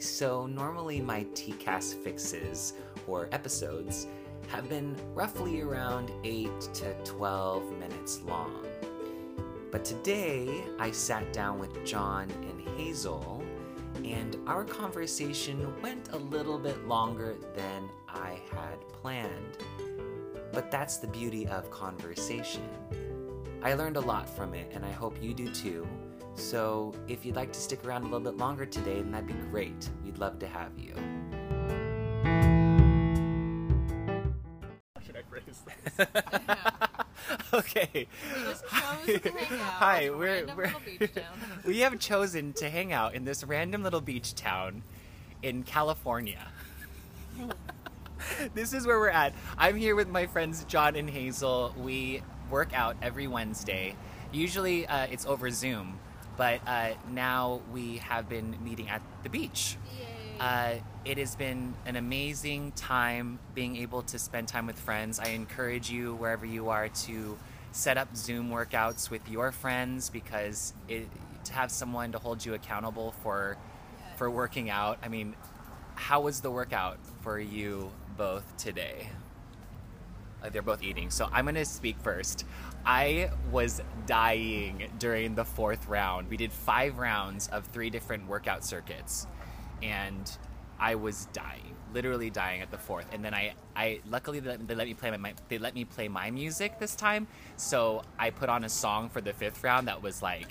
so normally my TCAS fixes or episodes have been roughly around 8 to 12 minutes long. But today I sat down with Jan and Hazel, and our conversation went a little bit longer than I had planned. But that's the beauty of conversation. I learned a lot from it, and I hope you do too. So if you'd like to stick around a little bit longer today, then that'd be great. We'd love to have you. Should I phrase this? okay. just chose to hang out Hi, we're, we're little beach town. we have chosen to hang out in this random little beach town in California. this is where we're at. I'm here with my friends Jan and Hazel. We work out every Wednesday. Usually uh, it's over Zoom, but uh, now we have been meeting at the beach. Uh, it has been an amazing time being able to spend time with friends. I encourage you, wherever you are, to set up Zoom workouts with your friends because it, to have someone to hold you accountable for for working out. I mean, how was the workout for you both today? Uh, they're both eating, so I'm gonna speak first. I was dying during the fourth round. We did five rounds of three different workout circuits and I was dying, literally dying at the fourth. And then I, I luckily they let, they let me play my, they let me play my music this time. So I put on a song for the fifth round that was like,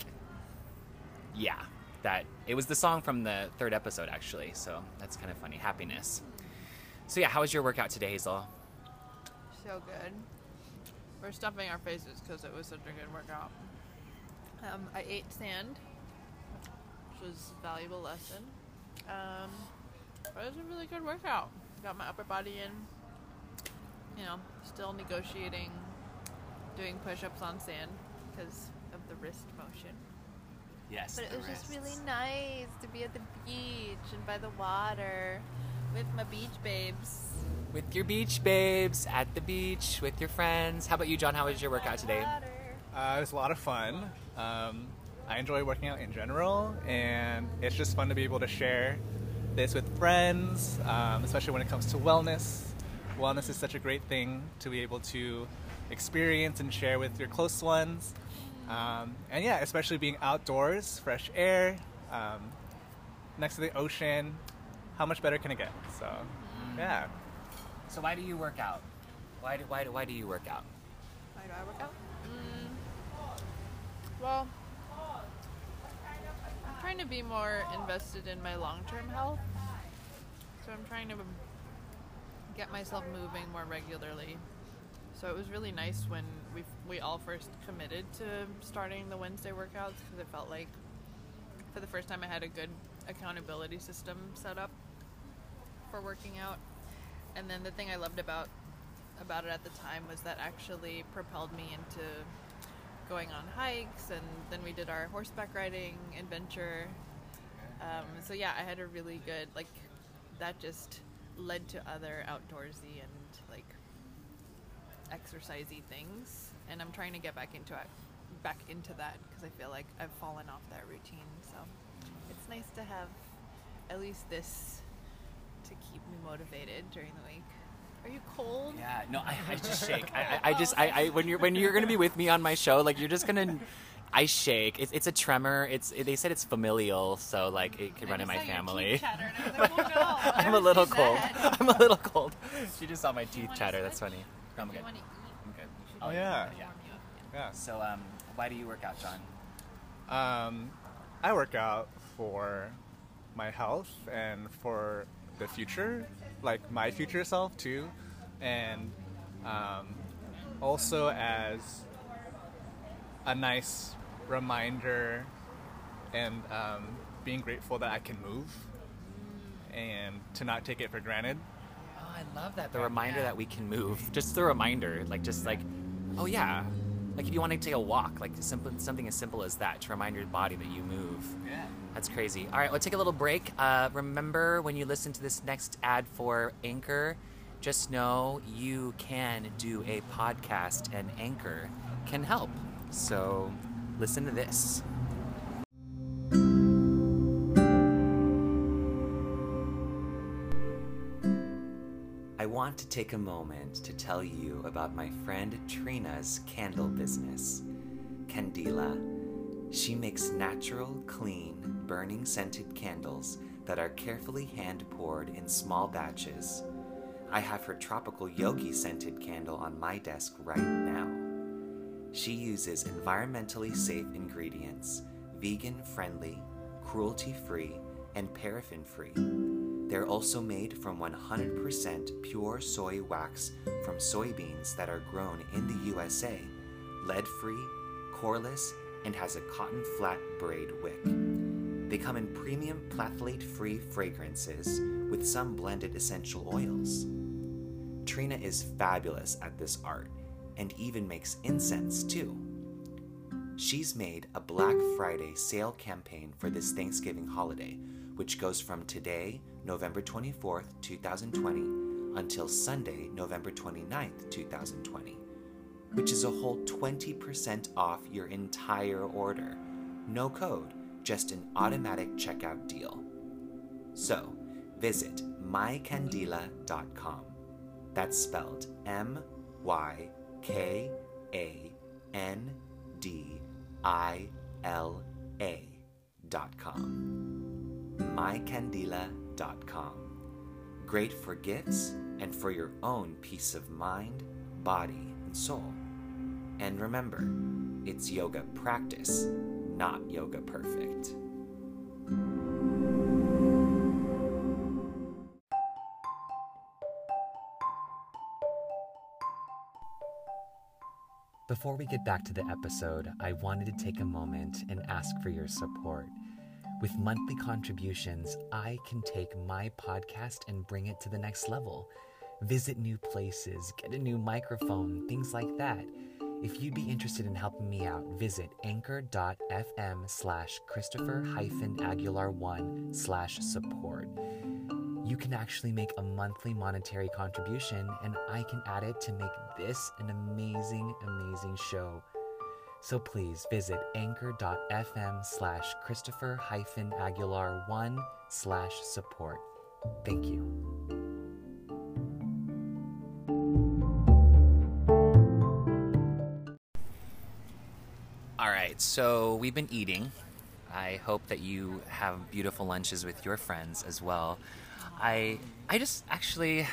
yeah, that it was the song from the third episode actually. So that's kind of funny. Happiness. So yeah, how was your workout today, Hazel? So good. We're stuffing our faces because it was such a good workout. Um, I ate sand, which was a valuable lesson. Um, but it was a really good workout. Got my upper body in. You know, still negotiating doing push-ups on sand because of the wrist motion. Yes. But it was just really nice to be at the beach and by the water with my beach babes. With your beach babes at the beach with your friends. How about you, Jan? How was your workout today? Uh, it was a lot of fun. Um, I enjoy working out in general, and it's just fun to be able to share this with friends, um, especially when it comes to wellness. Wellness is such a great thing to be able to experience and share with your close ones. Um, and yeah, especially being outdoors, fresh air, um, next to the ocean. How much better can it get? So, yeah. So why do you work out? Why do why do why do you work out? Why do I work out? Mm, well, I'm trying to be more invested in my long-term health. So I'm trying to get myself moving more regularly. So it was really nice when we we all first committed to starting the Wednesday workouts because it felt like for the first time I had a good accountability system set up for working out. And then the thing I loved about about it at the time was that actually propelled me into going on hikes and then we did our horseback riding adventure. Um, so yeah i had a really good like that just led to other outdoorsy and like exercisey things. And i'm trying to get back into it back into that because i feel like i've fallen off that routine. So it's nice to have at least this to keep me motivated during the week are you cold Yeah, no, I, I just shake. I, I, I just I, I when you're when you're gonna be with me on my show, like you're just gonna. I shake. It's, it's a tremor. It's they said it's familial, so like it could run in my family. I'm a little cold. I'm a little cold. She just saw my teeth chatter. That's funny. No, I'm good. I'm good. Oh, yeah. Yeah. Yeah. So um, why do you work out, Jan? Um, I work out for my health and for the future, like my future self too, and um, also as a nice reminder and um, being grateful that I can move and to not take it for granted. Oh, I love that. The reminder that we can move. Just the reminder, like just like, oh yeah, like if you want to take a walk, like simple, something as simple as that to remind your body that you move. Yeah. That's crazy. All right, let's take a little break. Uh, remember, when you listen to this next ad for Anchor, just know you can do a podcast, and Anchor can help. So, listen to this. Want to take a moment to tell you about my friend Trina's candle business, Kandila. She makes natural, clean, burning scented candles that are carefully hand poured in small batches. I have her tropical yogi scented candle on my desk right now. She uses environmentally safe ingredients, vegan friendly, cruelty free, and paraffin free. They're also made from 100% pure soy wax from soybeans that are grown in the USA, lead free, coreless, and has a cotton flat braid wick. They come in premium phthalate free fragrances with some blended essential oils. Trina is fabulous at this art and even makes incense too. She's made a Black Friday sale campaign for this Thanksgiving holiday, which goes from today, November 24th, 2020, until Sunday, November 29th, 2020, which is a whole 20% off your entire order. No code, just an automatic checkout deal. So, visit mykandila.com. That's spelled M Y K A N D I L A dot Great for gifts and for your own peace of mind, body, and soul. And remember, it's yoga practice, not yoga perfect. Before we get back to the episode, I wanted to take a moment and ask for your support. With monthly contributions, I can take my podcast and bring it to the next level. Visit new places, get a new microphone, things like that. If you'd be interested in helping me out, visit anchor.fm slash Christopher hyphen Aguilar 1 slash support. You can actually make a monthly monetary contribution, and I can add it to make this an amazing, amazing show. So please visit anchor.fm slash Christopher hyphen Aguilar 1 slash support. Thank you. All right, so we've been eating. I hope that you have beautiful lunches with your friends as well. I I just actually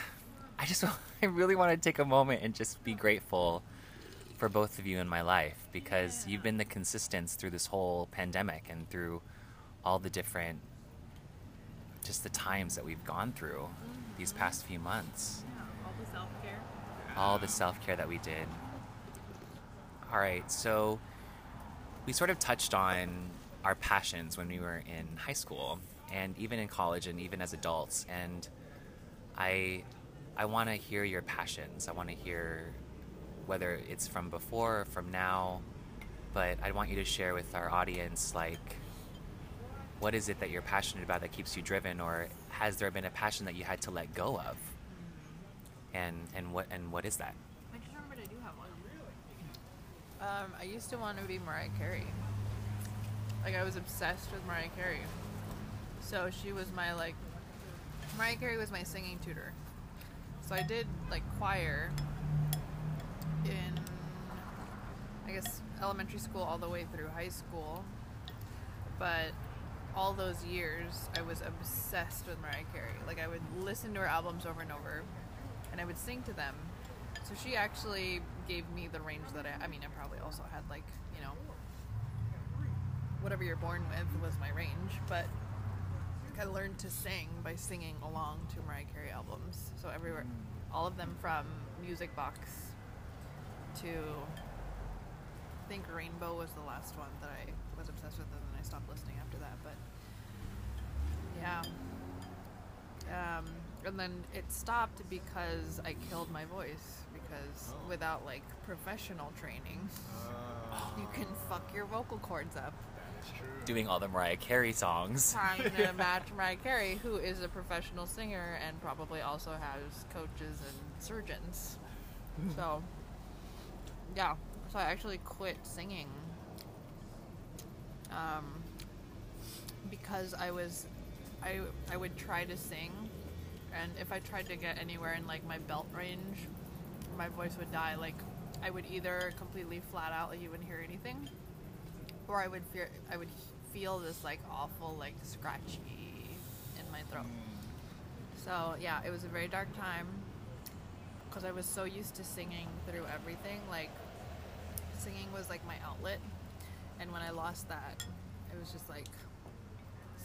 I just I really want to take a moment and just be grateful for both of you in my life because you've been the consistence through this whole pandemic and through all the different just the times that we've gone through these past few months. all the self care. all the self care that we did. All right, so we sort of touched on our passions when we were in high school and even in college and even as adults. And I, I want to hear your passions. I want to hear whether it's from before or from now. But I want you to share with our audience, like, what is it that you're passionate about that keeps you driven, or has there been a passion that you had to let go of? And and what and what is that? I just remembered I do have one. Um, I used to want to be Mariah Carey. Like I was obsessed with Mariah Carey. So she was my like Mariah Carey was my singing tutor. So I did like choir in I guess elementary school all the way through high school. But all those years I was obsessed with Mariah Carey. Like I would listen to her albums over and over and I would sing to them. So she actually gave me the range that I I mean I probably also had like, you know, whatever you're born with was my range, but I learned to sing by singing along to Mariah Carey albums. So everywhere, all of them from Music Box to I think Rainbow was the last one that I was obsessed with, and then I stopped listening after that. But yeah, um, and then it stopped because I killed my voice because without like professional training, you can fuck your vocal cords up That's true. Doing all the Mariah Carey songs. trying to match Mariah Carey, who is a professional singer and probably also has coaches and surgeons. So, yeah. So I actually quit singing um, because I was, I I would try to sing, and if I tried to get anywhere in like my belt range, my voice would die. Like I would either completely flat out, like you wouldn't hear anything, or I would fear I would feel this like awful like scratchy in my throat. So yeah, it was a very dark time because I was so used to singing through everything. Like singing was like my outlet, and when I lost that, it was just like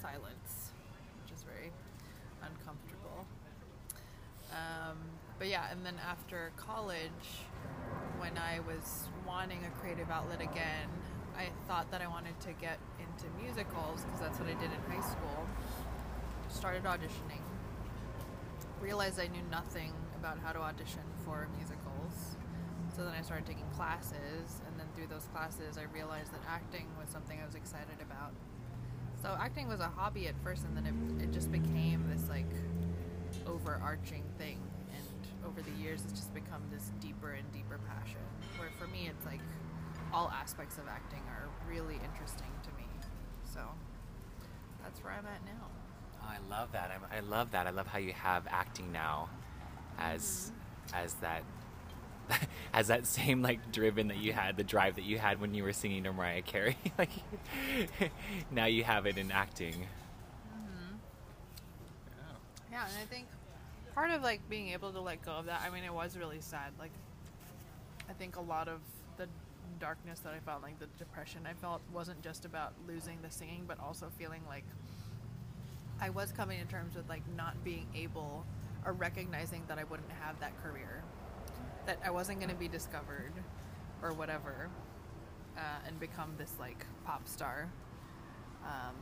silence, which is very uncomfortable. Um, but yeah, and then after college, when I was wanting a creative outlet again, I thought that I wanted to get into musicals because that's what I did in high school. Started auditioning. Realized I knew nothing about how to audition for musicals. So then I started taking classes, and then through those classes, I realized that acting was something I was excited about. So acting was a hobby at first, and then it, it just became this like overarching thing. And over the years, it's just become this deeper and deeper passion. Where for me, it's like all aspects of acting are really interesting to me. So that's where I'm at now. Oh, I love that. I'm, I love that. I love how you have acting now as as that as that same like driven that you had, the drive that you had when you were singing to Mariah Carey. like now you have it in acting. Mm-hmm. Yeah, and I think part of like being able to let go of that. I mean, it was really sad. Like, I think a lot of the darkness that I felt, like the depression I felt, wasn't just about losing the singing, but also feeling like I was coming to terms with like not being able or recognizing that I wouldn't have that career, that I wasn't going to be discovered or whatever, uh, and become this like pop star. Um,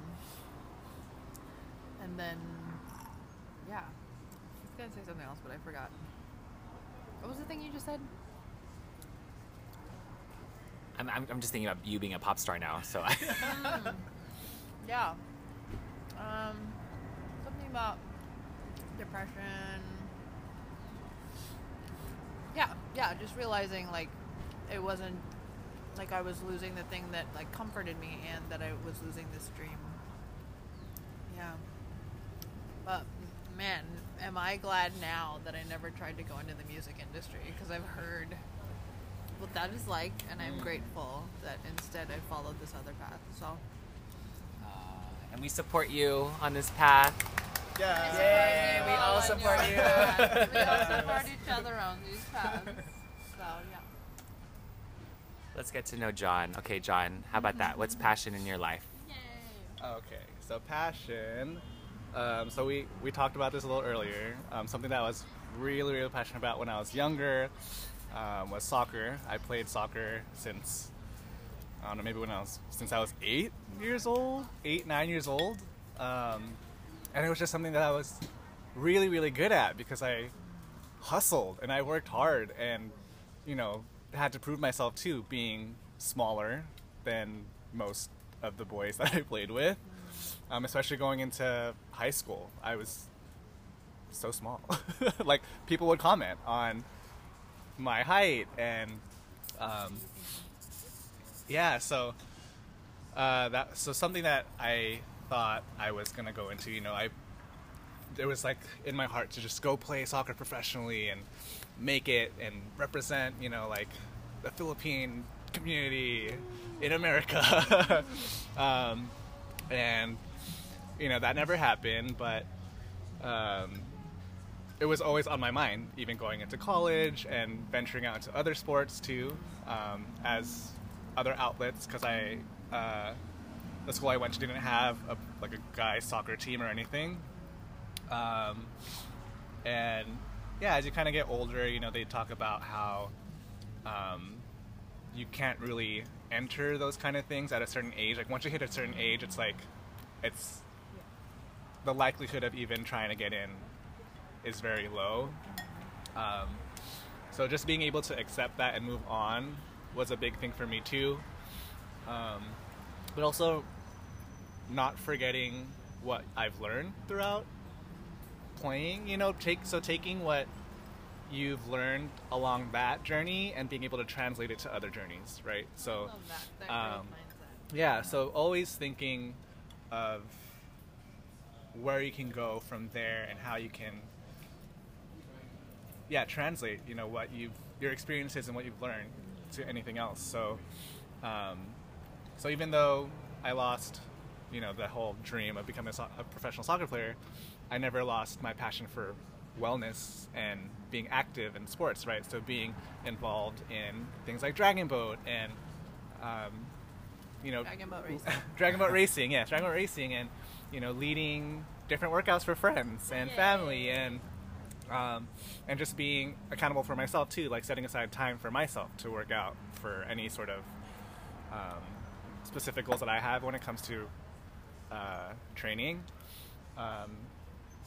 and then, yeah, I was gonna say something else, but I forgot. What was the thing you just said? I'm, I'm, I'm just thinking about you being a pop star now. So I, Yeah. Um, something about depression. Yeah, yeah, just realizing like it wasn't like I was losing the thing that like comforted me and that I was losing this dream. Yeah. But man, am I glad now that I never tried to go into the music industry because I've heard what that is like and I'm mm. grateful that instead I followed this other path. So uh, and we support you on this path. Yeah. Yay, we all on support you. path. we all support each other on these paths. So yeah. Let's get to know Jan. Okay, Jan, how about that? What's passion in your life? Okay, so passion. Um, so we, we talked about this a little earlier. Um, something that I was really, really passionate about when I was younger um, was soccer. I played soccer since, I don't know, maybe when I was, since I was eight years old, eight, nine years old. Um, and it was just something that I was really, really good at because I hustled and I worked hard and, you know, had to prove myself too, being smaller than most of the boys that I played with. Um, especially going into high school, I was so small. like people would comment on my height and um, yeah, so uh, that so something that I thought I was gonna go into. You know, I it was like in my heart to just go play soccer professionally and make it and represent. You know, like the Philippine community in America. um, and you know that never happened, but um, it was always on my mind, even going into college and venturing out into other sports too, um, as other outlets. Because I, uh, the school I went to didn't have a, like a guy soccer team or anything, um, and yeah, as you kind of get older, you know, they talk about how um, you can't really enter those kind of things at a certain age. Like once you hit a certain age, it's like it's the likelihood of even trying to get in is very low. Um, so just being able to accept that and move on was a big thing for me too. Um, but also not forgetting what I've learned throughout playing. You know, take so taking what you've learned along that journey and being able to translate it to other journeys, right? So. That. That um, mindset. Yeah, so always thinking of where you can go from there and how you can yeah translate you know what you've your experiences and what you've learned to anything else. So um, so even though I lost you know the whole dream of becoming a, so- a professional soccer player, I never lost my passion for wellness and being active in sports. Right, so being involved in things like Dragon Boat and um, you know Dragon Boat Racing. Dragon Boat Racing, yes, Dragon Boat Racing, and you know, leading different workouts for friends and family, and um, and just being accountable for myself too, like setting aside time for myself to work out for any sort of um, specific goals that I have when it comes to uh, training. Um,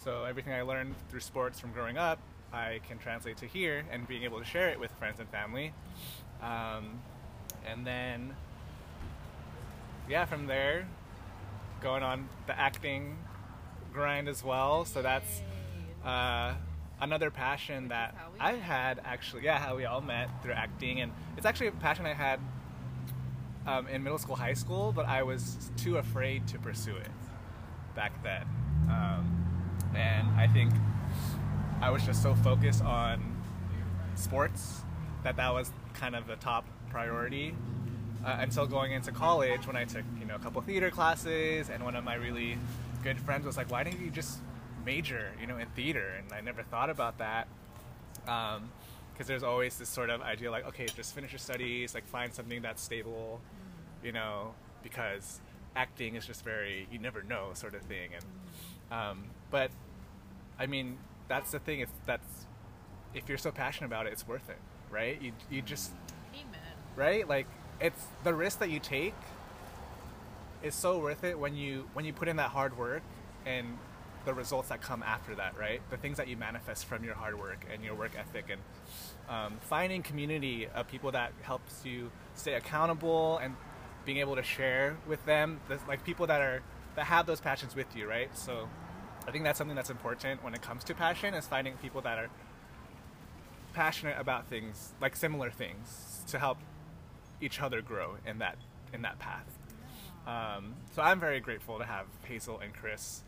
so everything I learned through sports from growing up, I can translate to here and being able to share it with friends and family. Um, and then yeah, from there, going on the acting grind as well. So that's uh, another passion that I've had actually. Yeah, how we all met through acting, and it's actually a passion I had um, in middle school, high school, but I was too afraid to pursue it back then. Um, and I think I was just so focused on sports that that was kind of the top priority uh, until going into college when I took you know a couple theater classes and one of my really good friends was like why didn't you just major you know in theater and I never thought about that because there's always this sort of idea like okay just finish your studies like find something that's stable you know because acting is just very you never know sort of thing. And um, but I mean that's the thing it's that's if you're so passionate about it it's worth it right? You, you just Amen. right? Like it's the risk that you take is so worth it when you when you put in that hard work and the results that come after that right the things that you manifest from your hard work and your work ethic and um, finding community of people that helps you stay accountable and being able to share with them the, like people that are that have those passions with you right so i think that's something that's important when it comes to passion is finding people that are passionate about things like similar things to help each other grow in that in that path. Um, so I'm very grateful to have Hazel and Chris,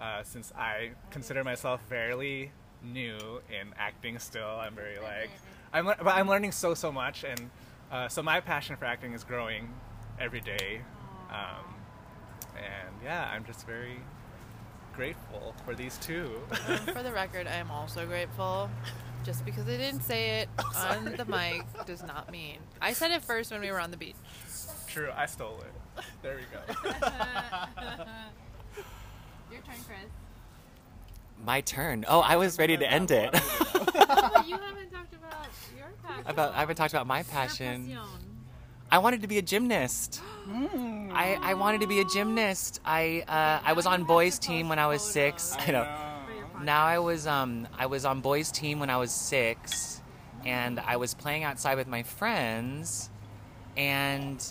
uh, since I consider myself fairly new in acting. Still, I'm very like I'm, lear- but I'm learning so so much, and uh, so my passion for acting is growing every day. Um, and yeah, I'm just very grateful for these two. Um, for the record, I am also grateful. Just because I didn't say it on the mic does not mean I said it first when we were on the beach. True, I stole it. There we go. Your turn, Chris. My turn. Oh, I was ready to end it. But you haven't talked about your passion. about I haven't talked about my passion. I wanted to be a gymnast. I, I wanted to be a gymnast. I uh, I was on boys team when I was six. I know. Now I was um I was on boys team when I was six, and I was playing outside with my friends, and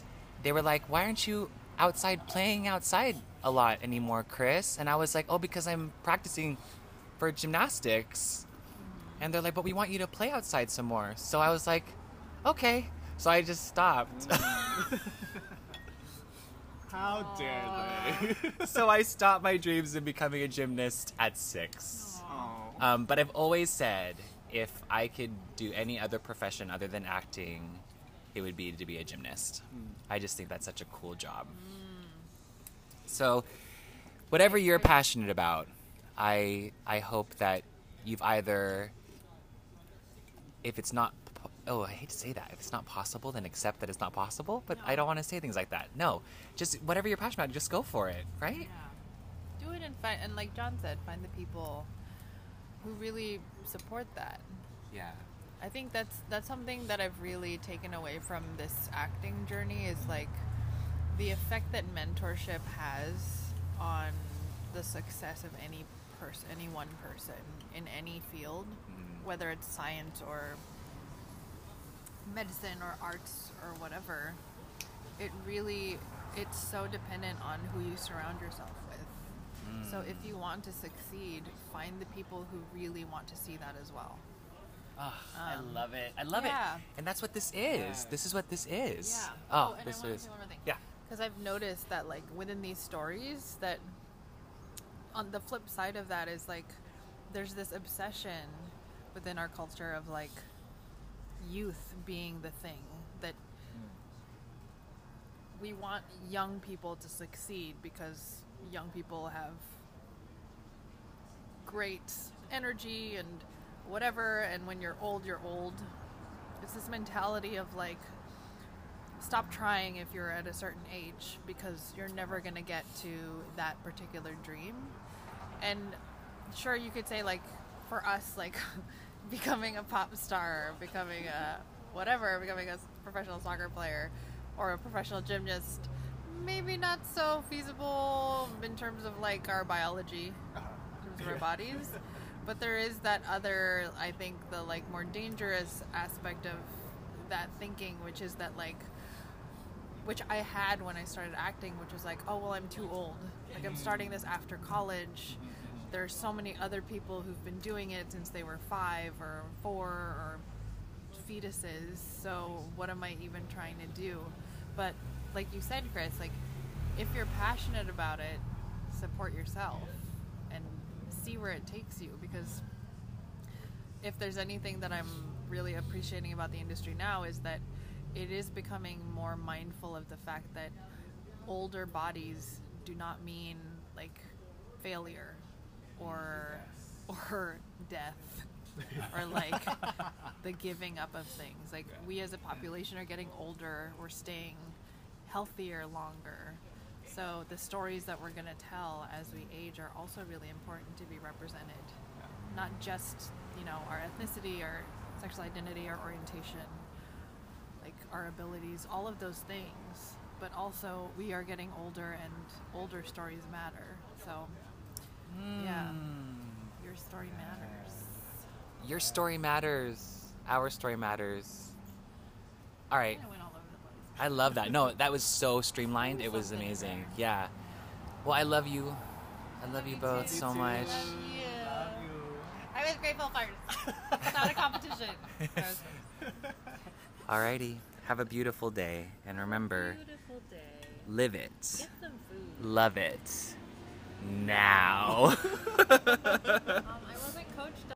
they were like, "Why aren't you outside playing outside a lot anymore, Chris?" And I was like, "Oh, because I'm practicing for gymnastics." And they're like, "But we want you to play outside some more." So I was like, "Okay." So I just stopped. How dare they? so I stopped my dreams of becoming a gymnast at six. Um, but I've always said if I could do any other profession other than acting, it would be to be a gymnast. I just think that's such a cool job. So, whatever you're passionate about, I I hope that you've either, if it's not, oh I hate to say that, if it's not possible, then accept that it's not possible. But I don't want to say things like that. No, just whatever you're passionate about, just go for it, right? Yeah. Do it and find, and like Jan said, find the people who really support that. Yeah. I think that's that's something that I've really taken away from this acting journey is like the effect that mentorship has on the success of any person, any one person in any field, Mhm. whether it's science or medicine or arts or whatever. It really it's so dependent on who you surround yourself with. So if you want to succeed, find the people who really want to see that as well. Oh, I Um, love it. I love yeah. it. And that's what this is. This is what this is. Yeah. Oh, and this I wanna is. say one more thing. Yeah. Because I've noticed that, like, within these stories, that on the flip side of that is like, there's this obsession within our culture of like youth being the thing that hmm. we want young people to succeed because young people have great energy and whatever and when you're old you're old. It's this mentality of like stop trying if you're at a certain age because you're never going to get to that particular dream. And sure you could say like for us like becoming a pop star becoming a whatever becoming a professional soccer player or a professional gymnast maybe not so feasible in terms of like our biology in terms of our bodies. But there is that other i think the like more dangerous aspect of that thinking which is that like which I had when I started acting, which was like, oh well, I'm too old. Like I'm starting this after college. There's so many other people who've been doing it since they were five or four or fetuses. So what am I even trying to do? But like you said, Chris, like if you're passionate about it, support yourself and see where it takes you because if there's anything that I'm really appreciating about the industry now is that it is becoming more mindful of the fact that older bodies do not mean like failure or or death or like the giving up of things. Like we as a population are getting older, we're staying healthier longer. So the stories that we're going to tell as we age are also really important to be represented. Not just, you know, our ethnicity or sexual identity or orientation, like our abilities, all of those things. But also we are getting older and older stories matter. So yeah. Hmm. Your story matters. Your story matters. Our story matters. All right. I went all over the place. I love that. No, that was so streamlined. It was amazing. Yeah. Well, I love you. I love you both so much. I was grateful first. It's not a competition. Alrighty. Have a beautiful day. And remember, day. live it. Get some food. Love it. Now. Um, I wasn't coached